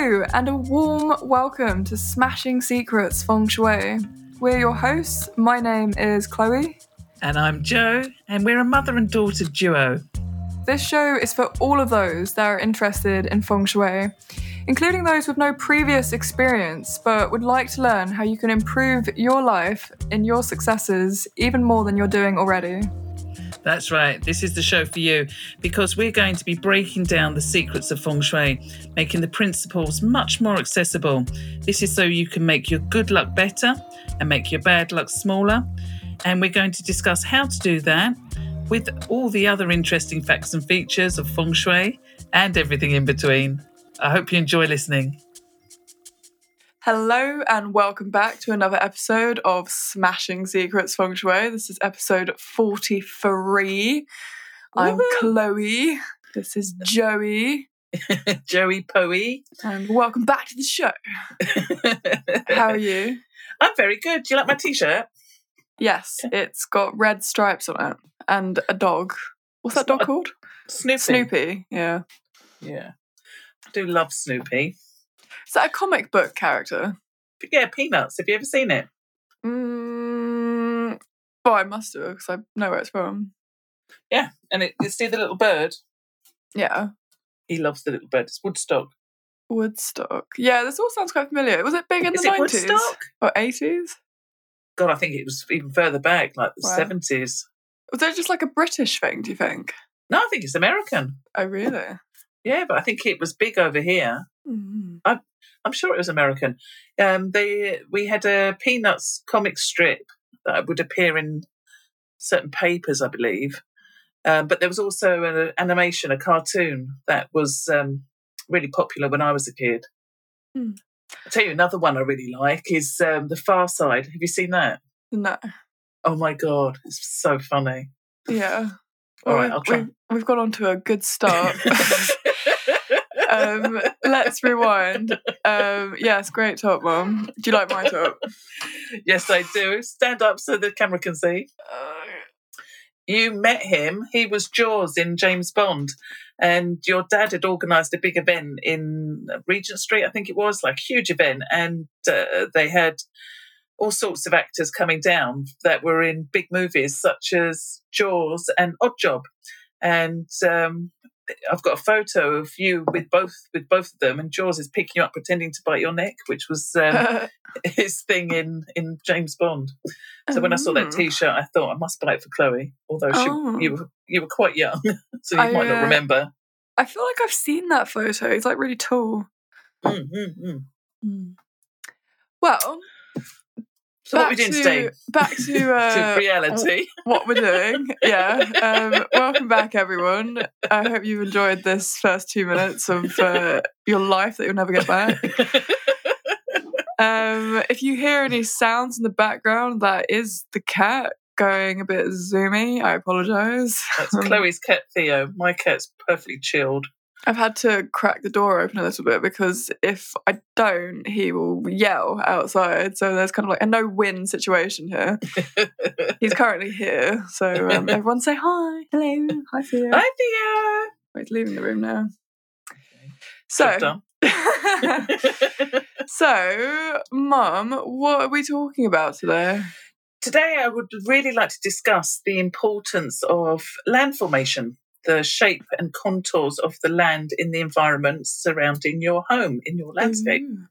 Hello, and a warm welcome to Smashing Secrets Feng Shui. We're your hosts. My name is Chloe. And I'm Jo, and we're a mother and daughter duo. This show is for all of those that are interested in Feng Shui, including those with no previous experience but would like to learn how you can improve your life and your successes even more than you're doing already. That's right. This is the show for you because we're going to be breaking down the secrets of feng shui, making the principles much more accessible. This is so you can make your good luck better and make your bad luck smaller. And we're going to discuss how to do that with all the other interesting facts and features of feng shui and everything in between. I hope you enjoy listening. Hello and welcome back to another episode of Smashing Secrets Feng Shui. This is episode 43. I'm Woohoo! Chloe. This is Joey. Joey Poey. And welcome back to the show. How are you? I'm very good. Do you like my t shirt? Yes, it's got red stripes on it and a dog. What's that dog called? Snoopy. Snoopy. Yeah. Yeah. I do love Snoopy. Is that a comic book character? But yeah, Peanuts. Have you ever seen it? Mm, well, I must have because I know where it's from. Yeah. And it, you see the little bird? Yeah. He loves the little bird. It's Woodstock. Woodstock. Yeah, this all sounds quite familiar. Was it big in Is the it 90s? Woodstock? Or 80s? God, I think it was even further back, like the Wow. 70s. Was that just like a British thing, do you think? No, I think it's American. Oh, really? Yeah, but I think it was big over here. Mm. I'm sure it was American. Um, they we had a Peanuts comic strip that would appear in certain papers, I believe. Um, but there was also an animation, a cartoon that was um, really popular when I was a kid. Hmm. I'll tell you another one I really like is um, The Far Side. Have you seen that? No. Oh my god, it's so funny. Yeah. All Well, right, I'll try. We've, we've got on to a good start. um, let's rewind. Um, yes, great top, mom. Do you like my top? yes, I do. Stand up so the camera can see. You met him. He was Jaws in James Bond, and your dad had organised a big event in Regent Street, I think it was, like a huge event, and uh, they had all sorts of actors coming down that were in big movies such as Jaws and Odd Job, and um, I've got a photo of you with both with both of them, and Jaws is picking you up, pretending to bite your neck, which was um, his thing in in James Bond. So when I saw that Mm. T-shirt, I thought I must buy it for Chloe. Although she, Oh. you were you were quite young, so you I, might uh, not remember. I feel like I've seen that photo. He's like really tall. Mm, mm, mm. Well, So what are back we doing to, today? Back to, uh, to reality. what we're doing. Yeah. Um, welcome back, everyone. I hope you've enjoyed this first two minutes of uh, your life that you'll never get back. Um, if you hear any sounds in the background, that is the cat going a bit zoomy. I apologise. That's Chloe's cat Theo. My cat's perfectly chilled. I've had to crack the door open a little bit because if I don't, he will yell outside. So there's kind of like a no win situation here. He's currently here. So um, everyone say hi. Hello. Hi, Theo. Hi Theo. Oh, he's leaving the room now. Job So, so, Mum, what are we talking about today? Today, I would really like to discuss the importance of land formation, the shape and contours of the land in the environment surrounding your home, in your landscape. Ooh.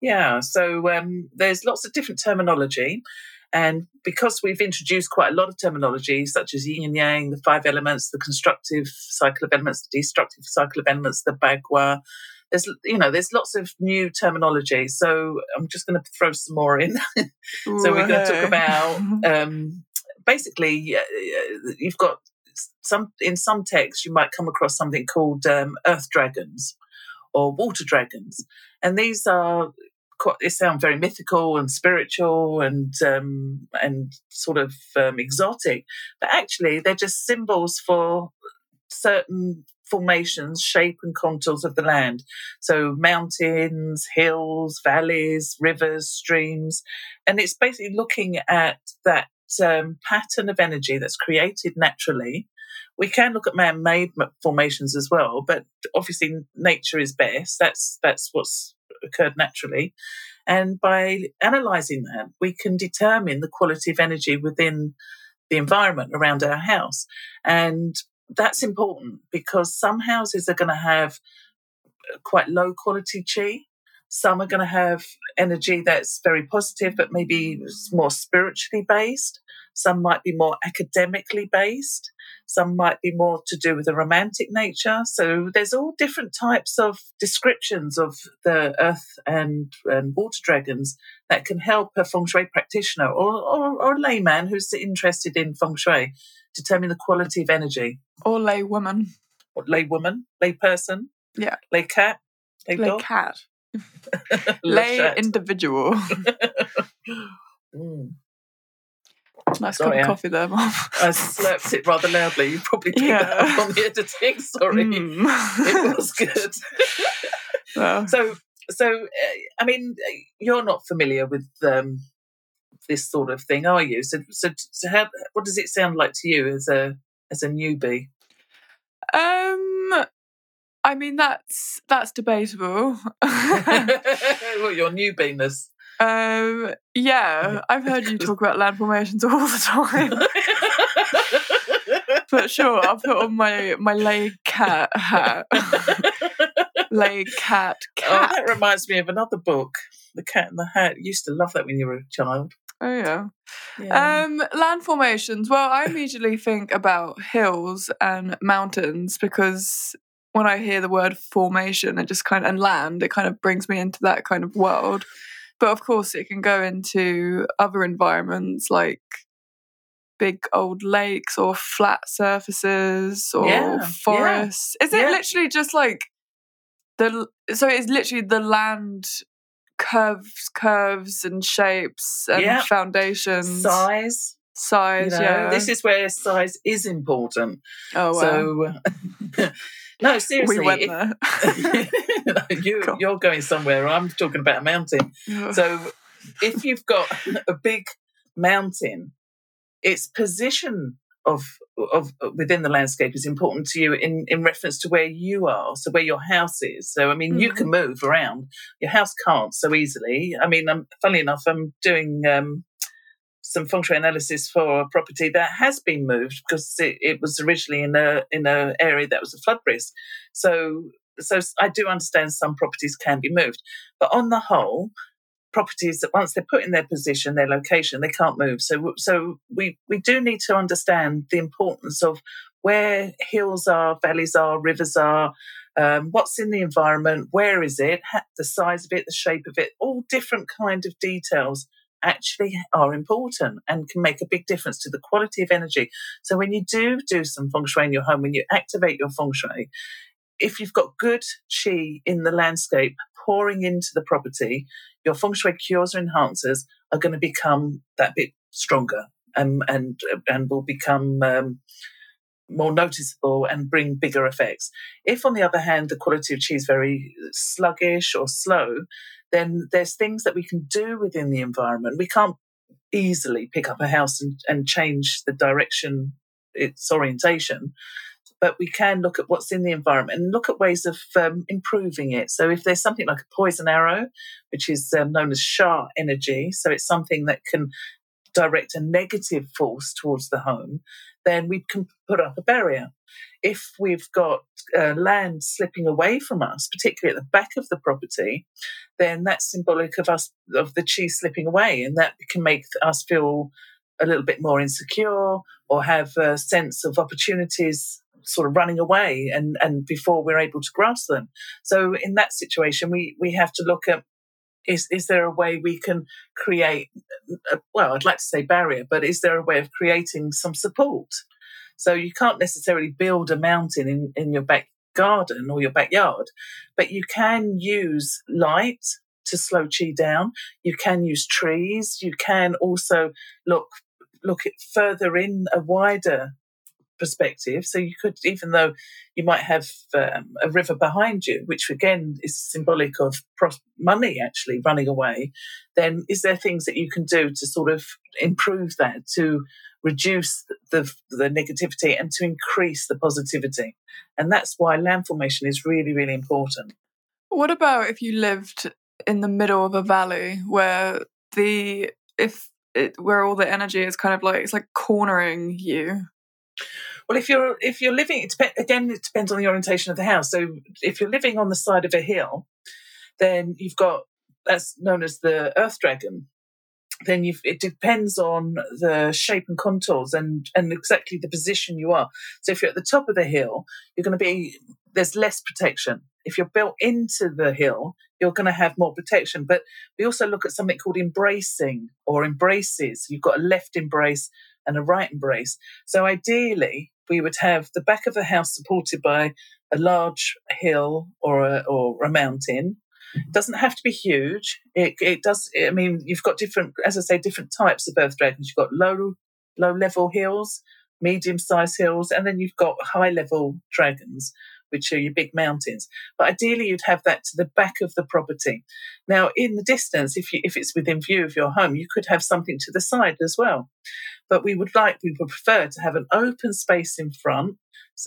Yeah, so um, there's lots of different terminology. And because we've introduced quite a lot of terminology, such as yin and yang, the five elements, the constructive cycle of elements, the destructive cycle of elements, the bagua, there's you know there's lots of new terminology. So I'm just going to throw some more in. So we're going to talk about um, basically uh, you've got some in some texts you might come across something called um, earth dragons or water dragons, and these are quite, they sound very mythical and spiritual and um, and sort of um, exotic, but actually they're just symbols for certain formations, shape and contours of the land. So mountains, hills, valleys, rivers, streams, and it's basically looking at that um, pattern of energy that's created naturally We can look at man-made formations as well, but obviously nature is best. That's that's what's occurred naturally. And by analysing that, we can determine the quality of energy within the environment around our house. And that's important because some houses are going to have quite low quality chi. Some are going to have energy that's very positive, but maybe more spiritually based. Some might be more academically based. Some might be more to do with a romantic nature. So there's all different types of descriptions of the earth and, and water dragons that can help a feng shui practitioner or, or, or a layman who's interested in feng shui determine the quality of energy. Or lay woman. Or lay woman, lay person. Yeah. Lay cat. Lay, lay cat. lay individual. mm. Nice Sorry, cup of coffee there, Mom. I slurped it rather loudly. You probably picked yeah. that up on the editing. Sorry, mm. it was good. well. So, so uh, I mean, you're not familiar with um, this sort of thing, are you? So, so, so how, what does it sound like to you as a as a newbie? Um, I mean, that's that's debatable. well, your newbiness. Um, yeah, I've heard you talk about land formations all the time. but sure, I'll put on my my lay cat hat. lay cat cat. Oh, that reminds me of another book, The Cat in the Hat. You used to love that when you were a child. Oh yeah. yeah. Um, land formations. Well, I immediately think about hills and mountains because when I hear the word formation, it just kind of and land, it kind of brings me into that kind of world. But of course, it can go into other environments like big old lakes or flat surfaces or yeah, forests. Yeah. Is it yeah. literally just like the so it's literally the land curves curves and shapes and foundations size size you know, yeah this is where size is important oh wow. so No, seriously. We went there. you, cool. You're going somewhere. I'm talking about a mountain. so if you've got a big mountain, its position of of within the landscape is important to you in in reference to where you are so where your house is so i mean mm-hmm. you can move around your house can't so easily i mean i'm funnily enough i'm doing um, some feng shui analysis for a property that has been moved because it, it was originally in a in an area that was a flood risk. So so I do understand some properties can be moved, but on the whole, properties that once they're put in their position, their location, they can't move. So so we we do need to understand the importance of where hills are, valleys are, rivers are. Um, what's in the environment? Where is it? The size of it, the shape of it, all different kind of details actually are important and can make a big difference to the quality of energy. So when you do do some feng shui in your home, when you activate your feng shui, if you've got good chi in the landscape pouring into the property, your feng shui cures or enhancers are going to become that bit stronger and and and will become um, more noticeable and bring bigger effects. If, on the other hand, the quality of chi is very sluggish or slow, then there's things that we can do within the environment. We can't easily pick up a house and, and change the direction, its orientation, but we can look at what's in the environment and look at ways of um, improving it. So if there's something like a poison arrow, which is um, known as Sha energy, so it's something that can direct a negative force towards the home, then we can put up a barrier. If we've got uh, land slipping away from us, particularly at the back of the property, then that's symbolic of us of the chi slipping away, and that can make us feel a little bit more insecure or have a sense of opportunities sort of running away and, and before we're able to grasp them. So in that situation, we, we have to look at is is there a way we can create a, well i'd like to say barrier but is there a way of creating some support so you can't necessarily build a mountain in, in your back garden or your backyard but you can use light to slow chi down you can use trees you can also look look at further in a wider perspective. So you could, even though you might have um, a river behind you, which again is symbolic of pros- money actually running away, then is there things that you can do to sort of improve that, to reduce the, the negativity and to increase the positivity? And that's why land formation is really, really important. What about if you lived in the middle of a valley where the if it, where all the energy is kind of like it's like cornering you well, if you're if you're living, it again, it depends on the orientation of the house. So if you're living on the side of a hill, then you've got that's known as the earth dragon. Then it depends on the shape and contours and and exactly the position you are. So if you're at the top of the hill, you're going to be there's less protection. If you're built into the hill, you're going to have more protection. But we also look at something called embracing or embraces. You've got a left embrace and a right embrace. So ideally, we would have the back of the house supported by a large hill or a, or a mountain. It doesn't have to be huge. It, it does. I mean, you've got different, as I say, different types of earth dragons. You've got low low level hills, medium sized hills, and then you've got high level dragons which are your big mountains. But ideally, you'd have that to the back of the property. Now, in the distance, if you, if it's within view of your home, you could have something to the side as well. But we would like, we would prefer to have an open space in front,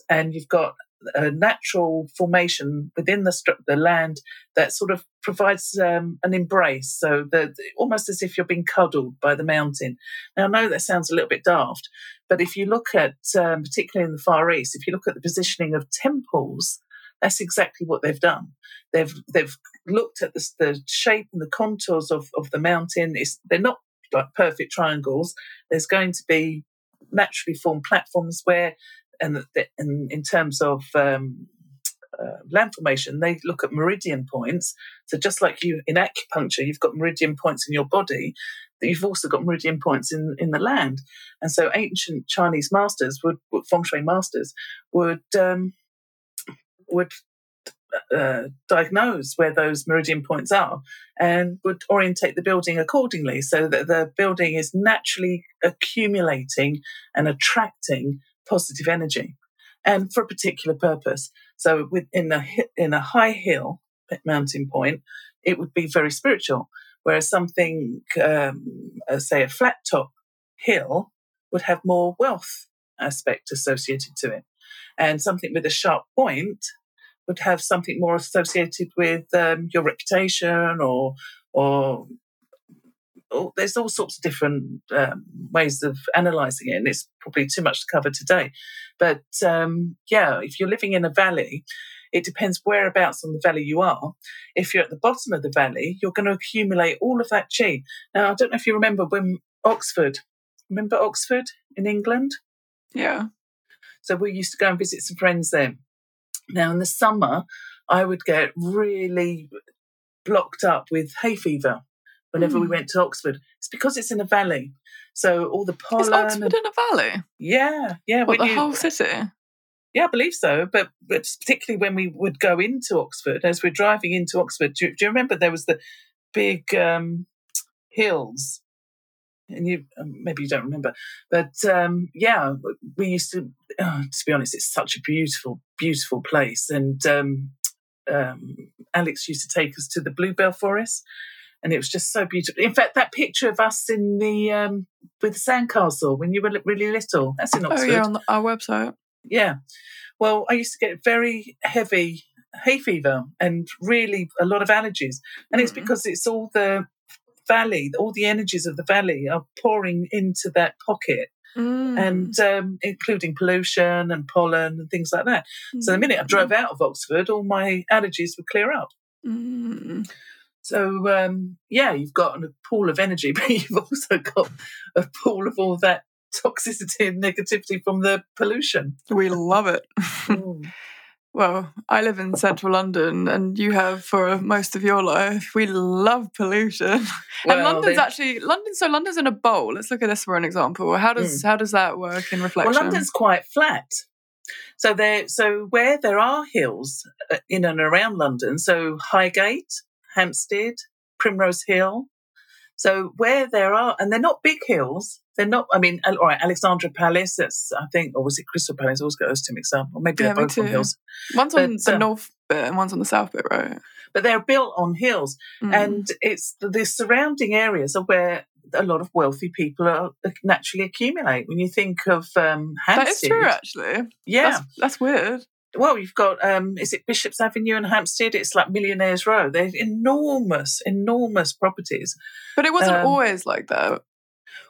and you've got a natural formation within the, the land that sort of provides um, an embrace. So that almost as if you're being cuddled by the mountain. Now I know that sounds a little bit daft, but if you look at, um, particularly in the Far East, if you look at the positioning of temples, that's exactly what they've done. They've they've looked at the, the shape and the contours of, of the mountain. It's, they're not like perfect triangles. There's going to be naturally formed platforms where, and, and in terms of um, uh, land formation, they look at meridian points. So just like you in acupuncture, you've got meridian points in your body, you've also got meridian points in, in the land. And so ancient Chinese masters would, feng shui masters would um, would uh, diagnose where those meridian points are and would orientate the building accordingly so that the building is naturally accumulating and attracting positive energy and for a particular purpose. So within a in a high hill mountain point, it would be very spiritual, whereas something, um, uh, say, a flat top hill would have more wealth aspect associated to it, and something with a sharp point would have something more associated with um, your reputation or or Oh, there's all sorts of different um, ways of analysing it, and it's probably too much to cover today. But um, yeah, if you're living in a valley, it depends whereabouts on the valley you are. If you're at the bottom of the valley, you're going to accumulate all of that chi. Now, I don't know if you remember when Oxford, remember Oxford in England? Yeah. So we used to go and visit some friends there. Now, in the summer, I would get really blocked up with hay fever whenever mm. we hmm. went to Oxford. It's because it's in a valley. So all the pollen. Is Oxford in a valley? Yeah, yeah. What, the you, whole city? Yeah, I believe so. But, but particularly when we would go into Oxford, as we're driving into Oxford, do, do you remember there was the big um, hills? And you um, maybe you don't remember, but um, yeah, we used to. Oh, to be honest, it's such a beautiful, beautiful place. And um, um, Alex used to take us to the Bluebell Forest, and it was just so beautiful. In fact, that picture of us in the um, with the sandcastle when you were really little, that's in Oxford. Oh yeah, on the, our website. Yeah. Well, I used to get very heavy hay fever and really a lot of allergies, and mm it's because it's all the valley, all the energies of the valley are pouring into that pocket. Mm. And um, including pollution and pollen and things like that. Mm. So the minute I drove out of Oxford, all my allergies would clear up. Mm. So um, yeah, you've got a pool of energy, but you've also got a pool of all that toxicity and negativity from the pollution. We love it. Mm. well, I live in central London, and you have for most of your life. We love pollution, well, and London's they... actually London. So London's in a bowl. Let's look at this for an example. How does mm. how does that work in reflection? Well, London's quite flat. So there, so where there are hills uh, in and around London, so Highgate, Hampstead, Primrose Hill. So where there are, and they're not big hills, they're not. I mean, all right, Alexandra Palace. That's I think, or was it Crystal Palace? I always get those two mixed up. Or maybe Yeah, they're both on hills. One's on the uh, north bit and one's on the south bit, right? But they're built on hills, Mm. and it's the surrounding areas are where a lot of wealthy people are naturally accumulate. When you think of um, that is true, actually. yeah. That's, that's weird. Well, you've got um, is it Bishop's Avenue in Hampstead? It's like Millionaires Row. They're enormous, enormous properties. But it wasn't Um, always like that.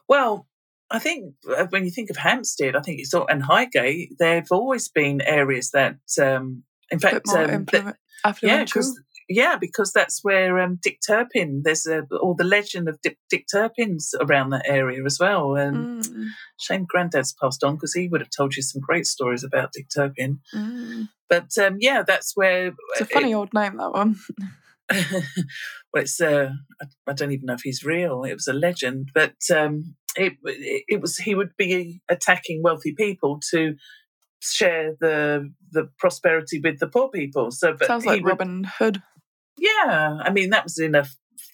Well, I think uh, when you think of Hampstead, I think it's all and Highgate. There have always been areas that, um, in fact, um, that- yeah, because yeah, because that's where um, Dick Turpin. There's a, all the legend of Dick, Dick Turpin's around that area as well. And Mm, shame Granddad's passed on because he would have told you some great stories about Dick Turpin. mm. But um, yeah, that's where It's a funny old name, that one. well, it's uh, I, I don't even know if he's real. It was a legend, but um, it, it it was he would be attacking wealthy people to share the the prosperity with the poor people. So, but Sounds he like would- Robin Hood. Yeah, I mean that was in a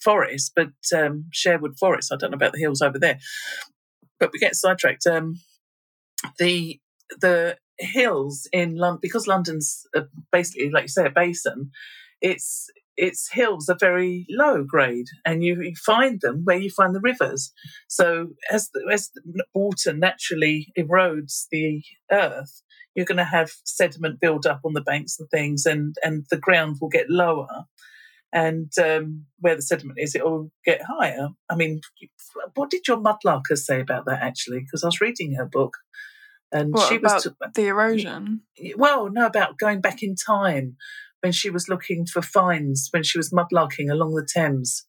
forest, but um, Sherwood Forest. I don't know about the hills over there, but we get sidetracked. Um, the the hills in London because London's basically, like you say, a basin. It's its hills are very low grade, and you, you find them where you find the rivers. So as the, as the water naturally erodes the earth, you're going to have sediment build up on the banks and things, and and the ground will get lower. And um, where the sediment is, it will get higher. I mean, what did your mudlarker say about that actually? Because I was reading her book, and What she was about the erosion? well, no, about going back in time when she was looking for finds when she was mudlarking along the Thames.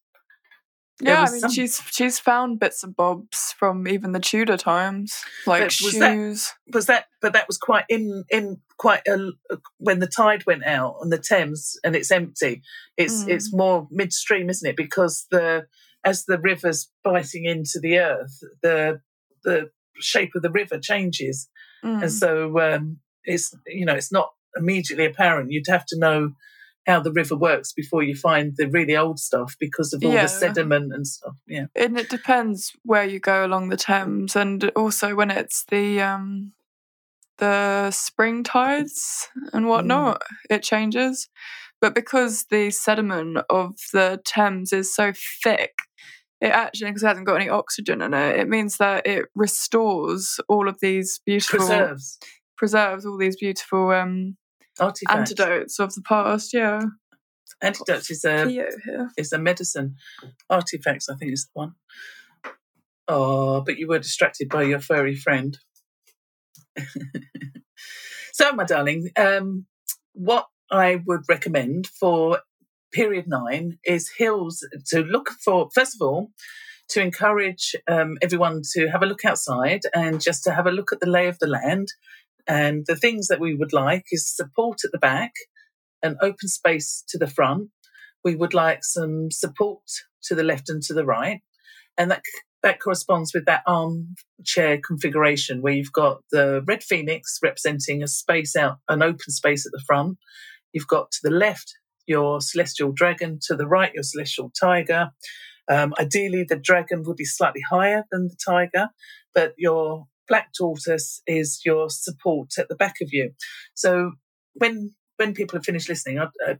Yeah, I mean, some- she's she's found bits and bobs from even the Tudor times, like But was that- shoes. Was that? But that was quite in in quite a, when the tide went out on the Thames and it's empty. It's Mm. it's more midstream, isn't it? Because the as the river's biting into the earth, the the shape of the river changes. Mm. and so um, it's you know it's not immediately apparent. You'd have to know how the river works before you find the really old stuff because of all Yeah. the sediment and stuff. Yeah, and it depends where you go along the Thames, and also when it's the um, the spring tides and whatnot, it changes. But because the sediment of the Thames is so thick, it actually because it hasn't got any oxygen in it, it means that it restores all of these beautiful preserves preserves all these beautiful um. Antidotes of the past. Yeah, Antidote is a is a medicine. Artifacts, I think, is the one. Oh, but you were distracted by your furry friend. so, my darling, um, what I would recommend for period nine is hills to look for, first of all, to encourage um, everyone to have a look outside and just to have a look at the lay of the land. And the things that we would like is support at the back, an open space to the front. We would like some support to the left and to the right. And that that corresponds with that armchair configuration where you've got the red phoenix representing a space out, an open space at the front. You've got to the left your celestial dragon, to the right your celestial tiger. Um, ideally, the dragon would be slightly higher than the tiger, but your black tortoise is your support at the back of you. So when when people have finished listening, I'd, uh,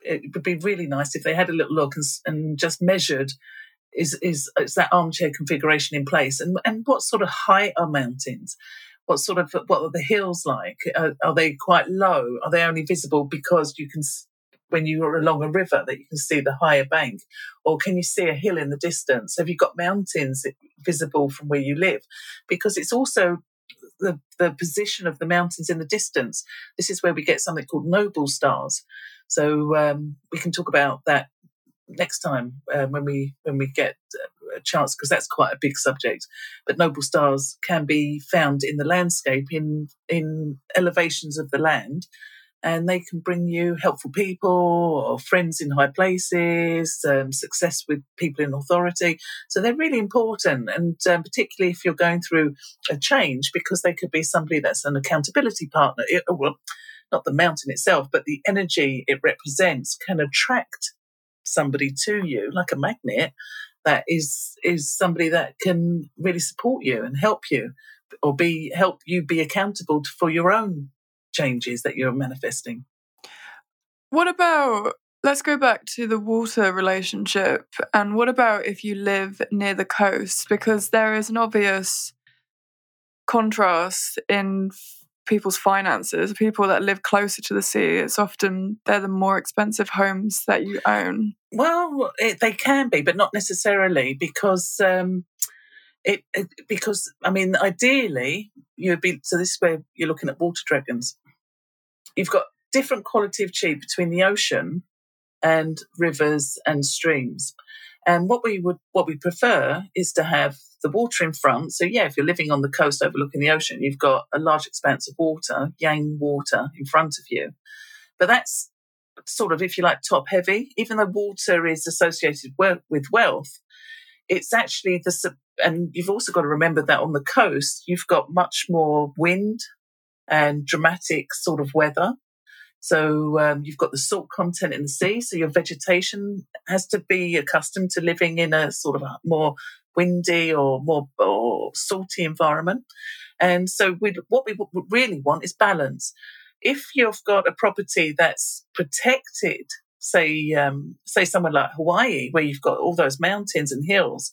it would be really nice if they had a little look and, and just measured is is is that armchair configuration in place? And and what sort of height are mountains? What sort of what are the hills like? Are, are they quite low? Are they only visible because you can when you're along a river that you can see the higher bank or can you see a hill in the distance? Have you got mountains visible from where you live? Because it's also the, the position of the mountains in the distance. This is where we get something called noble stars. So um, we can talk about that next time uh, when we when we get uh, a chance because that's quite a big subject. But noble stars can be found in the landscape in in elevations of the land and they can bring you helpful people or friends in high places um, success with people in authority. So they're really important and um, particularly if you're going through a change because they could be somebody that's an accountability partner. It, well not the mountain itself but the energy it represents can attract somebody to you like a magnet that is is somebody that can really support you and help you or be help you be accountable for your own changes that you're manifesting. What about let's go back to the water relationship and what about if you live near the coast? Because there is an obvious contrast in people's finances. People that live closer to the sea it's often they're the more expensive homes that you own. Well it, they can be but not necessarily because um, it, it, because i mean ideally you'd be so this is where you're looking at water dragons you've got different quality of chi between the ocean and rivers and streams. And what we would what we prefer is to have the water in front. So yeah, if you're living on the coast overlooking the ocean, you've got a large expanse of water, yang water in front of you. But that's sort of, if you like, top heavy. Even though water is associated with wealth, it's actually the and you've also got to remember that on the coast you've got much more wind and dramatic sort of weather. So um, you've got the salt content in the sea, so your vegetation has to be accustomed to living in a sort of a more windy or more or salty environment. And so what we really want is balance. If you've got a property that's protected, say um, say somewhere like Hawaii, where you've got all those mountains and hills,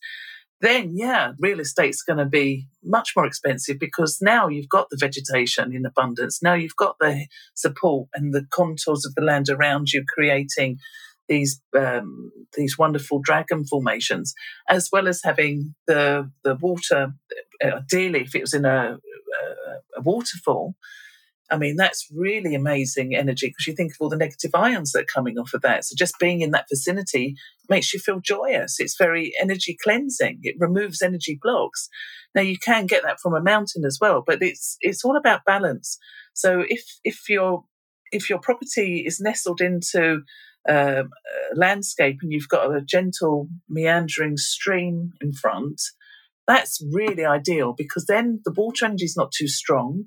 then yeah, real estate's going to be much more expensive because now you've got the vegetation in abundance. Now you've got the support and the contours of the land around you creating these um, these wonderful dragon formations, as well as having the the water. Uh, ideally, if it was in a, a, a waterfall, I mean, that's really amazing energy because you think of all the negative ions that are coming off of that. So just being in that vicinity makes you feel joyous. It's very energy cleansing. It removes energy blocks. Now you can get that from a mountain as well, but it's it's all about balance. So if if your if your property is nestled into um, a landscape and you've got a gentle meandering stream in front, that's really ideal because then the water energy is not too strong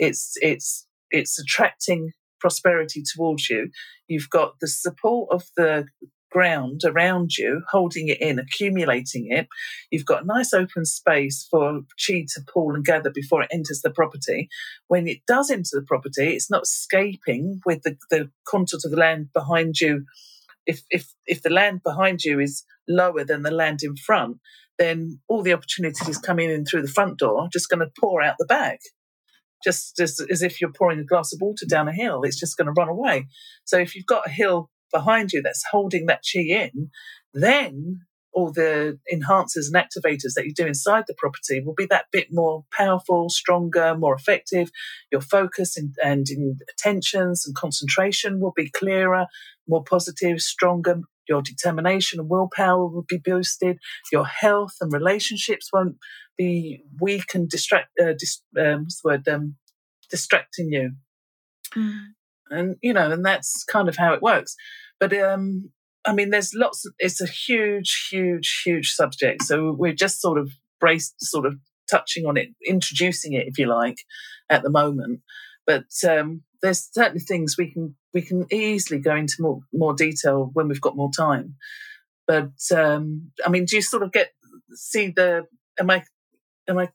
it's it's it's attracting prosperity towards you. You've got the support of the ground around you, holding it in, accumulating it. You've got a nice open space for chi to pull and gather before it enters the property. When it does enter the property, it's not escaping with the, the contours of the land behind you. If, if, if the land behind you is lower than the land in front, then all the opportunities coming in through the front door just going to pour out the back just as, as if you're pouring a glass of water down a hill. It's just going to run away. So if you've got a hill behind you that's holding that chi in, then all the enhancers and activators that you do inside the property will be that bit more powerful, stronger, more effective. Your focus and, and attentions and concentration will be clearer, more positive, stronger. Your determination and willpower will be boosted. Your health and relationships won't be weak and distract. Uh, dis, um, what's the word? Um, distracting you. Mm. And you know, and that's kind of how it works. But um, I mean, there's lots. Of, it's a huge, huge, huge subject. So we're just sort of braced, sort of touching on it, introducing it, if you like, at the moment. But um, there's certainly things we can we can easily go into more more detail when we've got more time. But um, I mean, do you sort of get see the? Am I am I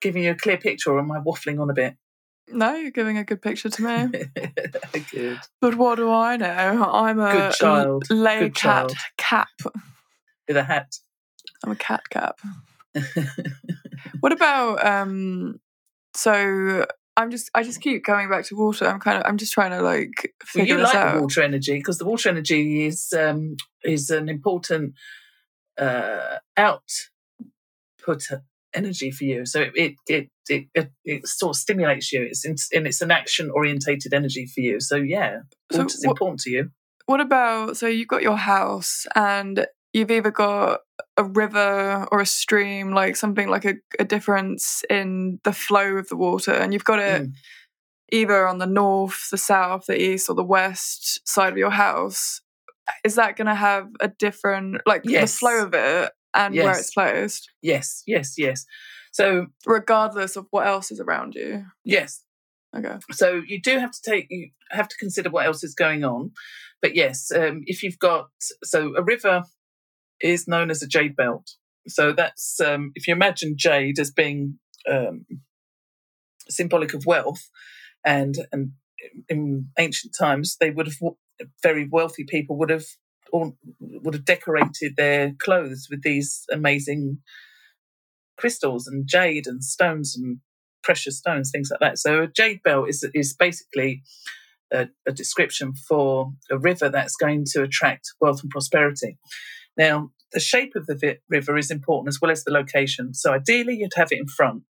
giving you a clear picture, or am I waffling on a bit? No, you're giving a good picture to me. good. But what do I know? I'm a good child. lay good cat child. cap. With a hat. I'm a cat cap. what about um so I'm just I just keep going back to water. I'm kind of I'm just trying to like figure well, you this like out. water energy because the water energy is um is an important uh output energy for you. So it it it it, it sort of stimulates you. It's in, and it's an action orientated energy for you. So yeah, so what, important to you. What about so you've got your house and you've either got a river or a stream, like something like a, a difference in the flow of the water, and you've got it mm. either on the north, the south, the east, or the west side of your house. Is that going to have a different, like yes. the flow of it and yes. where it's placed? Yes, yes, yes. So, regardless of what else is around you. Yes. Okay. So you do have to take you have to consider what else is going on, but yes, um, if you've got so a river is known as a jade belt. So that's um, if you imagine jade as being um, symbolic of wealth, and and in ancient times they would have very wealthy people would have or would have decorated their clothes with these amazing crystals and jade and stones and precious stones, things like that. So a jade belt is is basically a, a description for a river that's going to attract wealth and prosperity. Now, the shape of the river is important as well as the location. So ideally, you'd have it in front.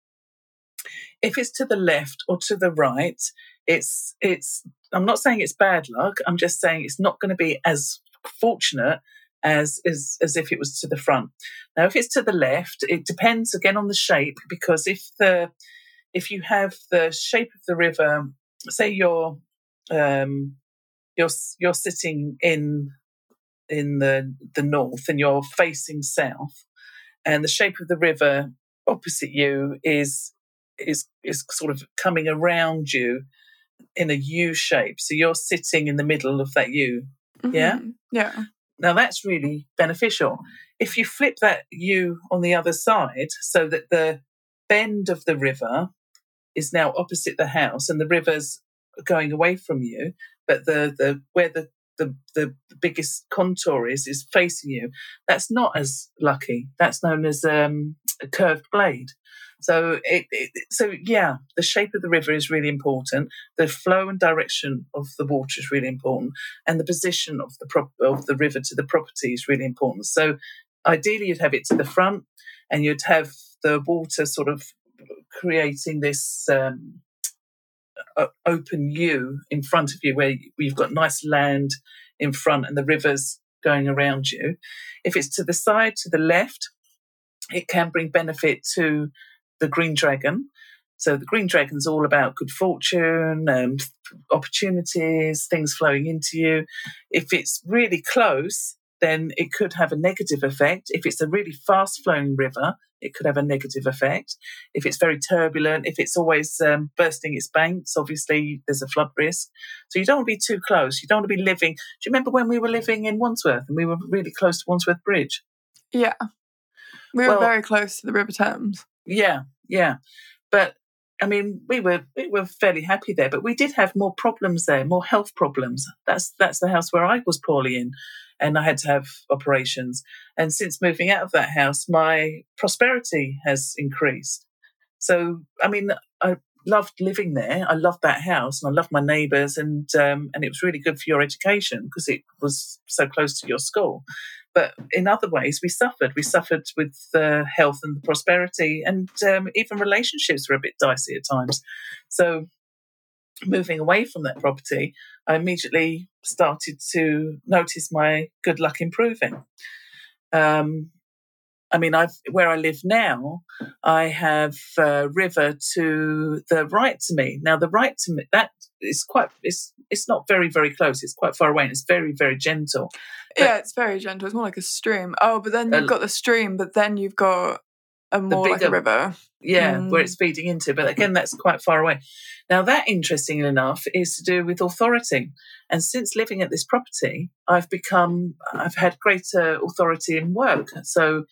If it's to the left or to the right, it's it's. I'm not saying it's bad luck. I'm just saying it's not going to be as fortunate as, as as if it was to the front. Now, if it's to the left, it depends again on the shape because if the if you have the shape of the river, say you're um, you're you're sitting in in the the north and you're facing south, and the shape of the river opposite you is is is sort of coming around you in a U shape. So you're sitting in the middle of that U. Mm-hmm. Yeah. Yeah. Now that's really beneficial. If you flip that U on the other side so that the bend of the river is now opposite the house and the river's going away from you, but the, the where the, the, the biggest contour is is facing you, that's not as lucky. That's known as um, a curved blade. So it, it, so yeah, the shape of the river is really important. The flow and direction of the water is really important, and the position of the prop, of the river to the property is really important. So ideally, you'd have it to the front, and you'd have the water sort of creating this um, open U in front of you, where you've got nice land in front and the rivers going around you. If it's to the side, to the left, it can bring benefit to the green dragon. So the green dragon's all about good fortune, um, opportunities, things flowing into you. If it's really close, then it could have a negative effect. If it's a really fast flowing river, it could have a negative effect. If it's very turbulent, if it's always um, bursting its banks, obviously there's a flood risk. So you don't want to be too close. You don't want to be living. Do you remember when we were living in Wandsworth and we were really close to Wandsworth Bridge? Yeah. We were well, very close to the River Thames. Yeah, yeah. But I mean, we were we were fairly happy there, but we did have more problems there, more health problems. That's that's the house where I was poorly in, and I had to have operations. And since moving out of that house, my prosperity has increased. So, I mean, I loved living there. I loved that house, and I loved my neighbours, and um, and it was really good for your education because it was so close to your school. But in other ways, we suffered. We suffered with the health and the prosperity, and um, even relationships were a bit dicey at times. So, moving away from that property, I immediately started to notice my good luck improving. Um, I mean, I've where I live now, I have a river to the right to me. Now, the right to me that is quite it's it's not very very close. It's quite far away, and it's very very gentle. But, yeah, it's very gentle. It's more like a stream. Oh, but then you've got the stream, but then you've got a more bigger, like a river. Yeah, mm. where it's feeding into. But again, that's quite far away. Now, that interestingly enough is to do with authority. And since living at this property, I've become I've had greater authority in work. So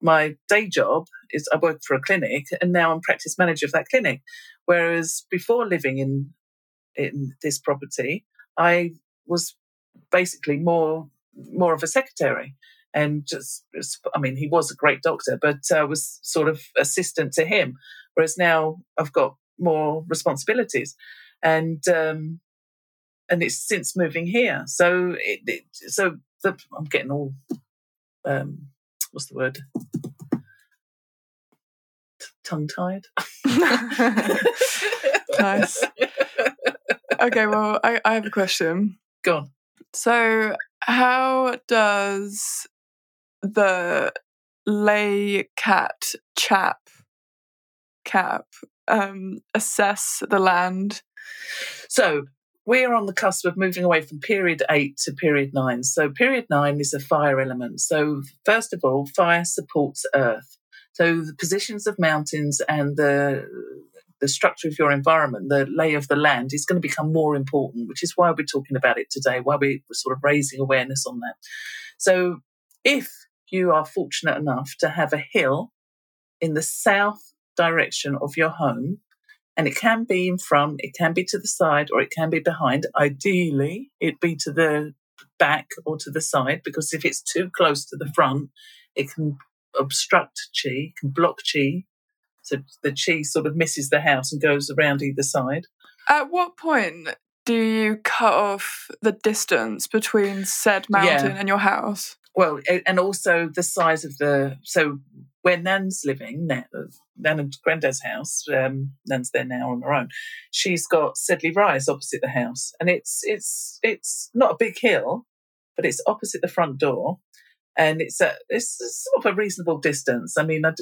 my day job is I work for a clinic and now I'm practice manager of that clinic. Whereas before living in in this property, I was basically more more of a secretary and just I mean he was a great doctor, but I uh, was sort of assistant to him. Whereas now I've got more responsibilities, and um, and it's since moving here. So it, it so the, I'm getting all um, what's the word? Tongue tied. nice. Okay, well, I, I have a question. Go on. So, how does the lay cat chap cap um, assess the land? So, we're on the cusp of moving away from period eight to period nine. So, period nine is a fire element. So, first of all, fire supports earth. So, the positions of mountains and the the structure of your environment, the lay of the land, is going to become more important, which is why we're talking about it today, why we're sort of raising awareness on that. So, if you are fortunate enough to have a hill in the south direction of your home, and it can be in front, it can be to the side, or it can be behind. Ideally, it'd be to the back or to the side because if it's too close to the front, it can obstruct chi, can block chi. So the chi sort of misses the house and goes around either side. At what point do you cut off the distance between said mountain Yeah. and your house? Well, and also the size of the. So where Nan's living, Nan, Nan and Granddad's house, um, Nan's there now on her own. She's got Sedley Rise opposite the house, and it's it's it's not a big hill, but it's opposite the front door, and it's a it's sort of a reasonable distance. I mean, I,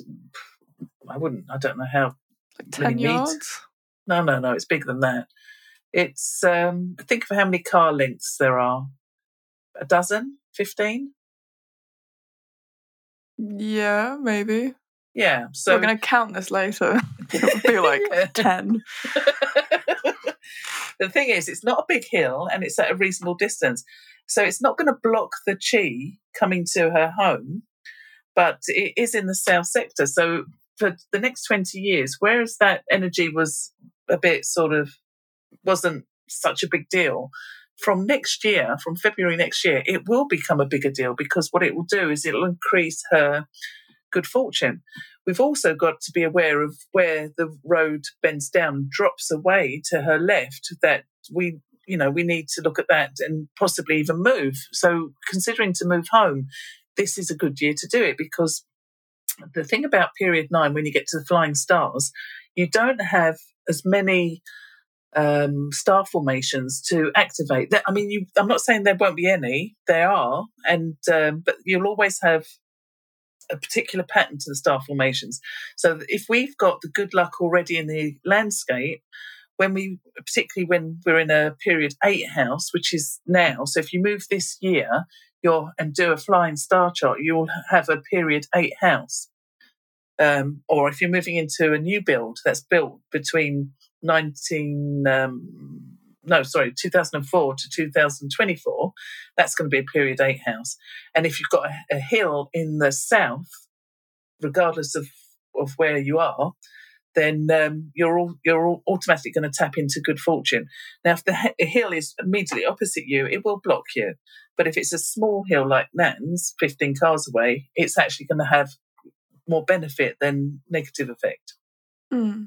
I wouldn't, I don't know how Like Really 10 neat. yards? No, no, no. It's bigger than that. It's um think of how many car lengths there are. A dozen? Fifteen? Yeah, maybe. Yeah. So We're going to count this later. It'll be like Yeah. 10. the thing is, it's not a big hill and it's at a reasonable distance. So it's not going to block the chi coming to her home, but it is in the south sector. So for the next 20 years, whereas that energy was a bit sort of wasn't such a big deal, from next year, from February next year, it will become a bigger deal because what it will do is it'll increase her good fortune. We've also got to be aware of where the road bends down, drops away to her left, that we you know we need to look at that and possibly even move so considering to move home this is a good year to do it because the thing about period 9 when you get to the flying stars you don't have as many um, star formations to activate that. I mean you i'm not saying there won't be any. There are. And um, but you'll always have a particular pattern to the star formations. So if we've got the good luck already in the landscape when we particularly when we're in a period eight house which is now so if you move this year you're and do a flying star chart you'll have a period eight house. Um, or if you're moving into a new build that's built between 19 um, no sorry 2004 to 2024 that's going to be a period eight house and if you've got a, a hill in the south regardless of of where you are then um, you're all, you're all automatically going to tap into good fortune. Now, if the he- hill is immediately opposite you, it will block you. But if it's a small hill like Nan's, 15 cars away, it's actually going to have more benefit than negative effect. Hmm.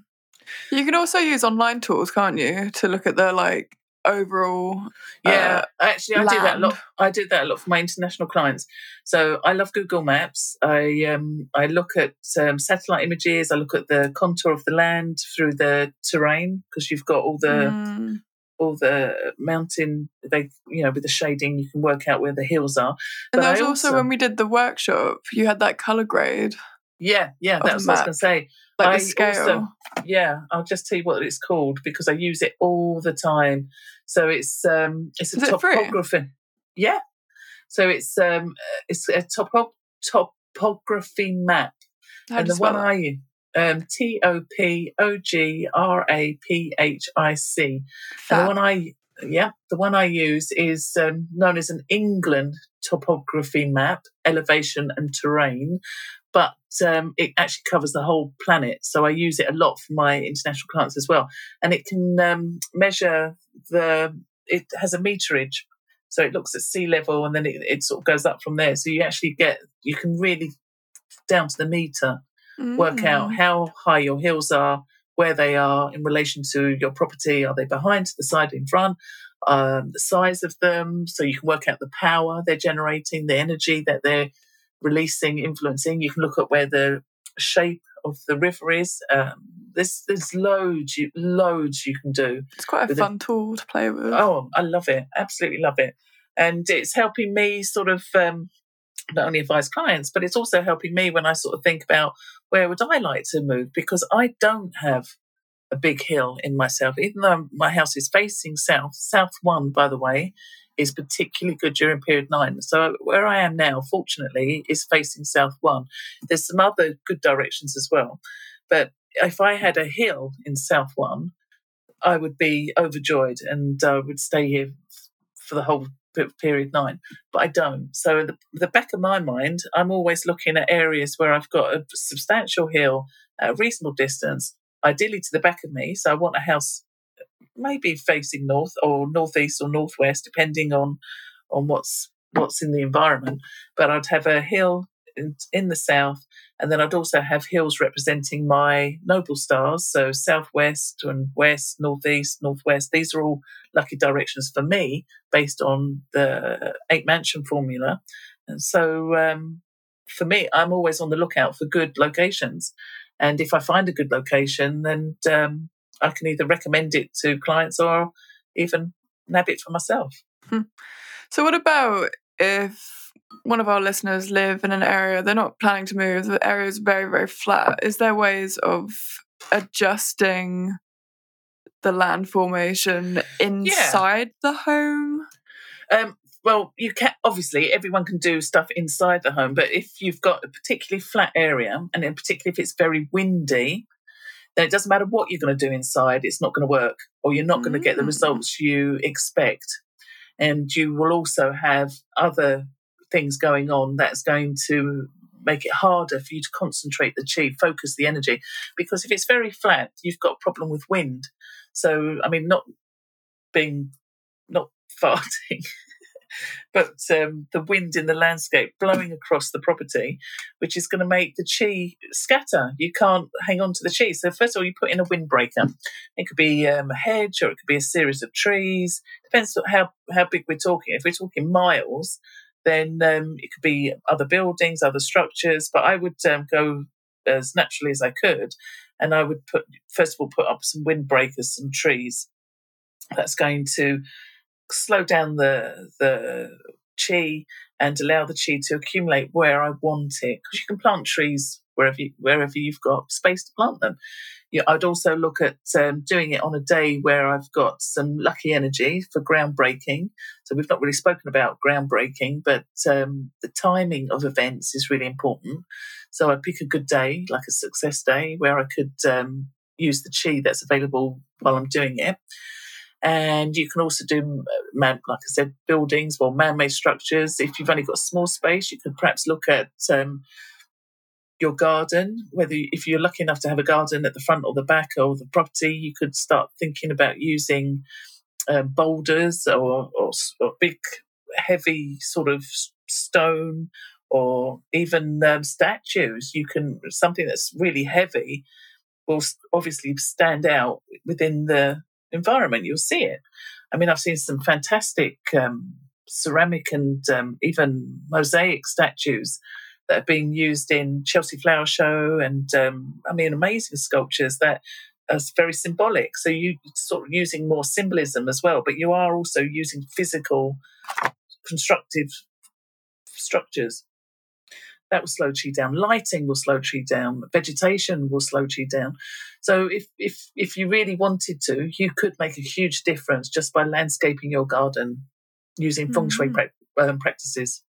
You can also use online tools, can't you, to look at the like overall. Yeah, actually, I do that a lot. I do that a lot for my international clients. So I love Google Maps. I um, I look at um, satellite images. I look at the contour of the land through the terrain because you've got all the Hmm. all the mountain they you know with the shading you can work out where the hills are And But there was also, also- when we did the workshop, you had that color grade, yeah yeah that's what i was going to say like I scale. also- yeah i'll just tell you what it's called because i use it all the time so it's um it's a Is it topography yeah so it's um it's a topo- topography map How and the one it? i use um T O P O G R A P H I C. And the one I, yeah, the one I use is um, known as an England topography map, elevation and terrain, but um, it actually covers the whole planet. So I use it a lot for my international clients as well, and it can um, measure the. It has a meterage, so it looks at sea level, and then it, it sort of goes up from there. So you actually get you can really down to the meter work out Mm. how high your hills are, where they are in relation to your property. Are they behind, to the side, in front? Um, the size of them, so you can work out the power they're generating, the energy that they're releasing, influencing. You can look at where the shape of the river is. Um, there's there's loads you loads you can do. It's quite a with a- fun tool to play with. Oh, I love it. Absolutely love it. And it's helping me sort of um, not only advise clients, but it's also helping me when I sort of think about where would I like to move because I don't have a big hill in myself, even though my house is facing south. South one, by the way, is particularly good during period nine. So where I am now, fortunately, is facing south one. There's some other good directions as well, but if I had a hill in south one, I would be overjoyed and I would stay here for the whole period nine, but I don't. So the, the back of my mind, I'm always looking at areas where I've got a substantial hill at a reasonable distance, ideally to the back of me. So I want a house maybe facing north or northeast or northwest, depending on on what's what's in the environment. But I'd have a hill in, in the south, and then I'd also have hills representing my noble stars. So southwest and west, northeast, northwest. These are all lucky directions for me based on the eight mansion formula. And so um, for me, I'm always on the lookout for good locations. And if I find a good location, then um, I can either recommend it to clients or even nab it for myself. Hmm. So, what about if one of our listeners live in an area they're not planning to move, the area is very, very flat? Is there ways of adjusting the land formation inside yeah. the home? Um, well, you can obviously everyone can do stuff inside the home, but if you've got a particularly flat area, and in particular if it's very windy, then it doesn't matter what you're going to do inside, it's not going to work, or you're not mm. going to get the mm. results you expect. And you will also have other things going on that's going to make it harder for you to concentrate the chi, focus the energy. Because if it's very flat, you've got a problem with wind. So, I mean, not being, not farting, but um, the wind in the landscape blowing across the property, which is going to make the chi scatter. You can't hang on to the chi. So first of all, you put in a windbreaker. It could be um, a hedge or it could be a series of trees. Depends on how how big we're talking. If we're talking miles, then um, it could be other buildings, other structures. But I would um, go as naturally as I could, and I would put first of all put up some windbreakers, some trees. That's going to slow down the the chi and allow the chi to accumulate where I want it. Because you can plant trees wherever you, wherever you've got space to plant them. I'd also look at um, doing it on a day where I've got some lucky energy for groundbreaking. So we've not really spoken about groundbreaking, but um, the timing of events is really important. So I'd pick a good day, like a success day, where I could um, use the chi that's available while I'm doing it. And you can also do, man, like I said, buildings or man-made structures. If you've only got small space, you can perhaps look at um, your garden. Whether if you're lucky enough to have a garden at the front or the back of the property, you could start thinking about using uh, boulders or, or, or, big, heavy sort of stone or even um, statues. You can something that's really heavy will obviously stand out within the environment, you'll see it. I mean, I've seen some fantastic um, ceramic and um, even mosaic statues that are being used in Chelsea Flower Show, and um, I mean, amazing sculptures that are very symbolic. So you sort of using more symbolism as well, but you are also using physical, constructive structures that will slow chi down. Lighting will slow chi down. Vegetation will slow chi down. So if if if you really wanted to, you could make a huge difference just by landscaping your garden using feng shui mm. um, practices.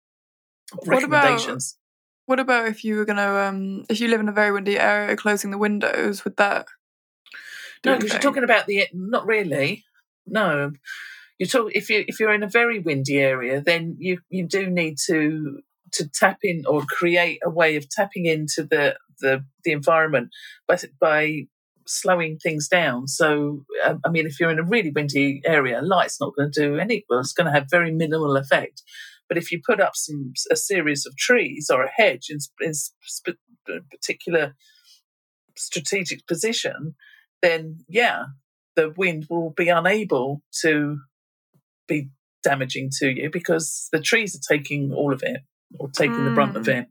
What recommendations. About, what about if you were going to um, if you live in a very windy area, closing the windows? Would that? No, because you're talking about the not really. No, you talk if you if you're in a very windy area, then you you do need to to tap in or create a way of tapping into the the, the environment by, by slowing things down. So, um, I mean, if you're in a really windy area, light's not going to do any. Well, it's going to have very minimal effect. But if you put up some a series of trees or a hedge in, in sp- particular strategic position, then yeah, the wind will be unable to be damaging to you because the trees are taking all of it or taking mm. the brunt of mm. it.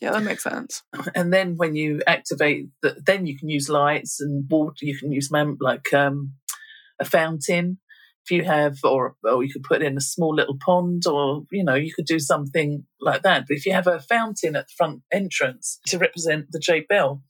Yeah, that makes sense. And then when you activate, the, then you can use lights and water. You can use like um, a fountain if you have, or or you could put in a small little pond, or you know you could do something like that. But if you have a fountain at the front entrance to represent the jade belt,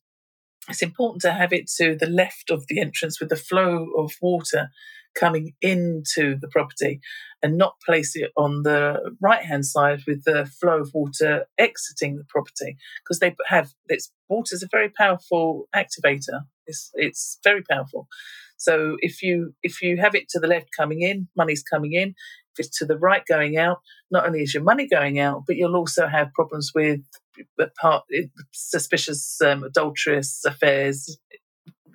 it's important to have it to the left of the entrance with the flow of water coming into the property and not place it on the right hand side with the flow of water exiting the property because they have it's water is a very powerful activator. It's it's very powerful. So if you if you have it to the left coming in money's coming in. If it's to the right going out, not only is your money going out, but you'll also have problems with part suspicious um, adulterous affairs.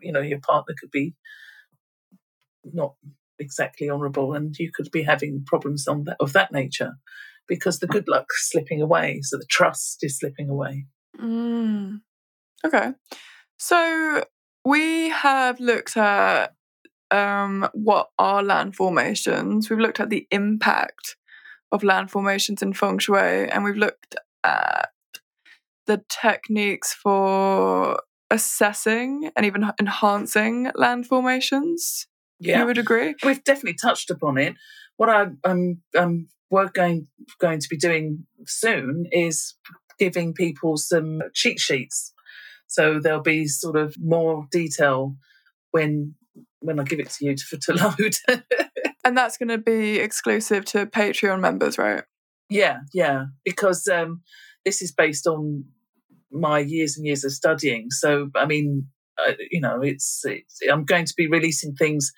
You know, your partner could be not exactly honourable, and you could be having problems that, of that nature because the good luck's slipping away, so the trust is slipping away. Mm. Okay, so we have looked at um, what are land formations. We've looked at the impact of land formations in feng shui, and we've looked at the techniques for assessing and even enhancing land formations. Yeah, you would agree. We've definitely touched upon it. What I, I'm, I'm we're going going to be doing soon is giving people some cheat sheets. So there'll be sort of more detail when when I give it to you for to load. and that's going to be exclusive to Patreon members, right? Yeah, yeah, because um, this is based on my years and years of studying. So, I mean, uh, you know, it's, it's I'm going to be releasing things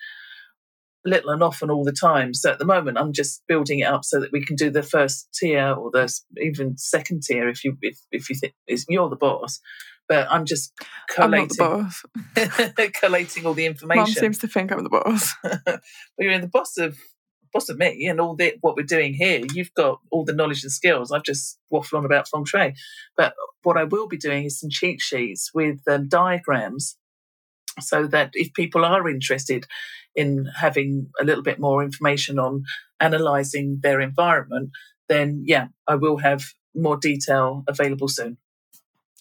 little and often all the time. So at the moment, I'm just building it up so that we can do the first tier or the even second tier if you if, if you think you're the boss. But I'm just collating, I'm collating all the information. Mom seems to think I'm the boss. well, you're the boss of boss of me and all the what we're doing here. You've got all the knowledge and skills. I've just waffled on about feng shui. But what I will be doing is some cheat sheets with um, diagrams so that if people are interested in having a little bit more information on analysing their environment, then yeah, I will have more detail available soon.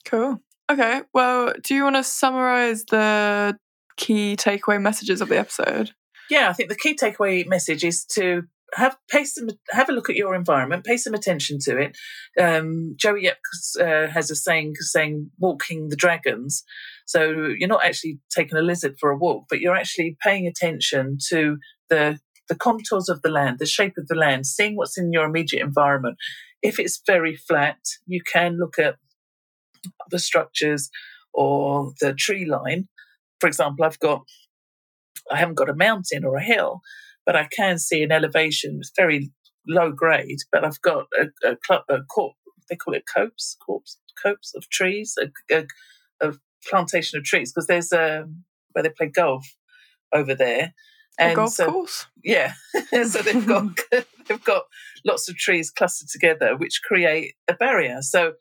Cool. Okay. Well, do you want to summarise the key takeaway messages of the episode? Yeah, I think the key takeaway message is to have pay some have a look at your environment, pay some attention to it. Um, Joey Yap uh, has a saying saying walking the dragons. So you're not actually taking a lizard for a walk, but you're actually paying attention to the the contours of the land, the shape of the land, seeing what's in your immediate environment. If it's very flat, you can look at the structures or the tree line. For example, I've got I haven't got a mountain or a hill, but I can see an elevation. It's very low grade, but I've got a, a, a corp, they call it copse, corpse, copse of trees, a, a, a plantation of trees, because there's a where they play golf over there. And a golf so, course. Yeah, so they've got they've got lots of trees clustered together, which create a barrier. So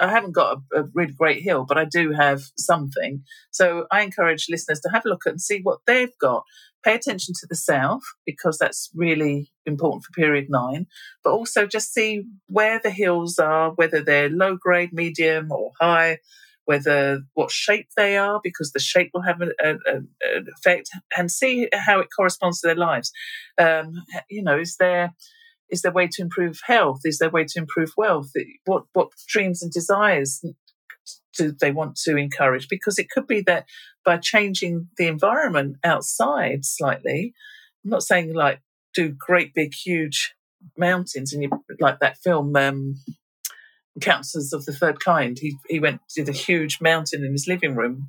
I haven't got a, a, really great hill, but I do have something. So I encourage listeners to have a look at and see what they've got. Pay attention to the south because that's really important for period nine, but also just see where the hills are, whether they're low grade, medium, or high, whether what shape they are, because the shape will have an, an effect, and see how it corresponds to their lives. Um, you know, is there is there a way to improve health? Is there a way to improve wealth? What what dreams and desires do they want to encourage? Because it could be that by changing the environment outside slightly, I'm not saying like do great big huge mountains and you like that film um, Encounters of the Third Kind. He he went did a huge mountain in his living room,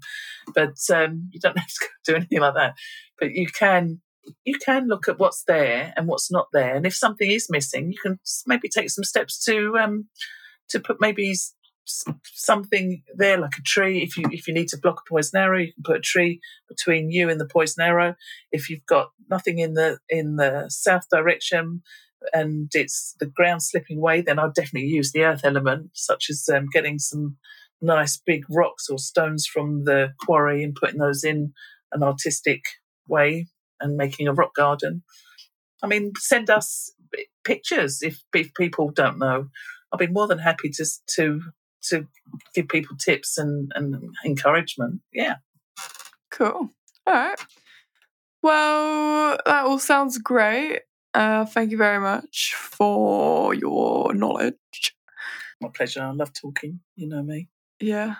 but um, you don't have to do anything like that. But you can you can look at what's there and what's not there, and if something is missing, you can maybe take some steps to um, to put maybe something there like a tree. If you if you need to block a poison arrow, you can put a tree between you and the poison arrow. If you've got nothing in the in the south direction and it's the ground slipping away, then I'd definitely use the earth element, such as um, getting some nice big rocks or stones from the quarry and putting those in an artistic way and making a rock garden. I mean, send us pictures if, if people don't know. I'll be more than happy to to to give people tips and, and encouragement. Yeah. Cool. All right. Well, that all sounds great. Uh, thank you very much for your knowledge. My pleasure. I love talking. You know me. Yeah.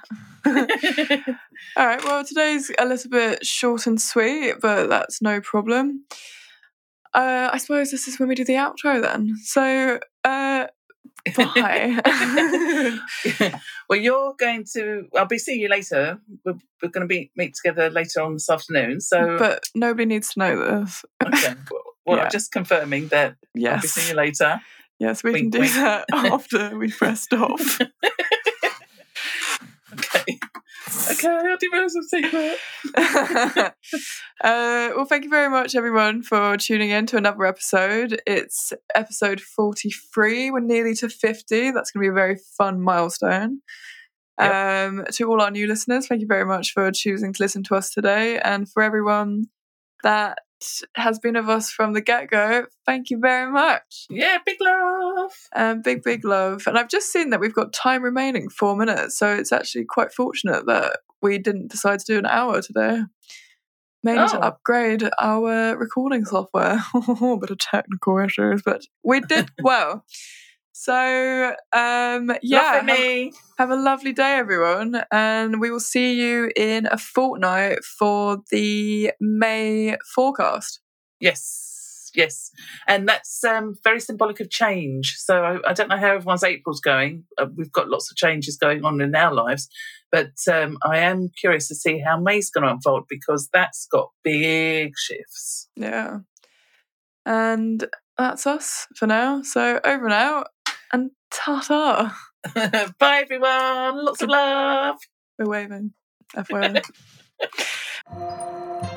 All right. Well, today's a little bit short and sweet, but that's no problem. Uh, I suppose this is when we do the outro then. So, uh, bye. well, you're going to. I'll be seeing you later. We're, we're going to be meet together later on this afternoon. So, but nobody needs to know this. okay. Well, Well, Yeah. just confirming that I'll be Yes. seeing you later. Yes, we Wink, can do wink. that after we pressed off. Okay. Okay, I didn't realise it was a secret. uh, well, thank you very much, everyone, for tuning in to another episode. It's episode 43. We're nearly to 50. That's going to be a very fun milestone. Um, to all our new listeners, thank you very much for choosing to listen to us today. And for everyone that has been with us from the get go, thank you very much. Yeah, big love. Um, big, big love. And I've just seen that we've got time remaining, four minutes. So it's actually quite fortunate that we didn't decide to do an hour today. Mainly to Oh. upgrade our recording software. a bit of technical issues, but we did well. So, um, yeah, have, me. have a lovely day, everyone. And we will see you in a fortnight for the May forecast. Yes, yes, and that's um, very symbolic of change. So I, I don't know how everyone's April's going. Uh, we've got lots of changes going on in our lives, but um, I am curious to see how May's going to unfold because that's got big shifts. Yeah. And that's us for now. So over and out and ta ta. Bye, everyone. Lots of love. We're waving. FYI.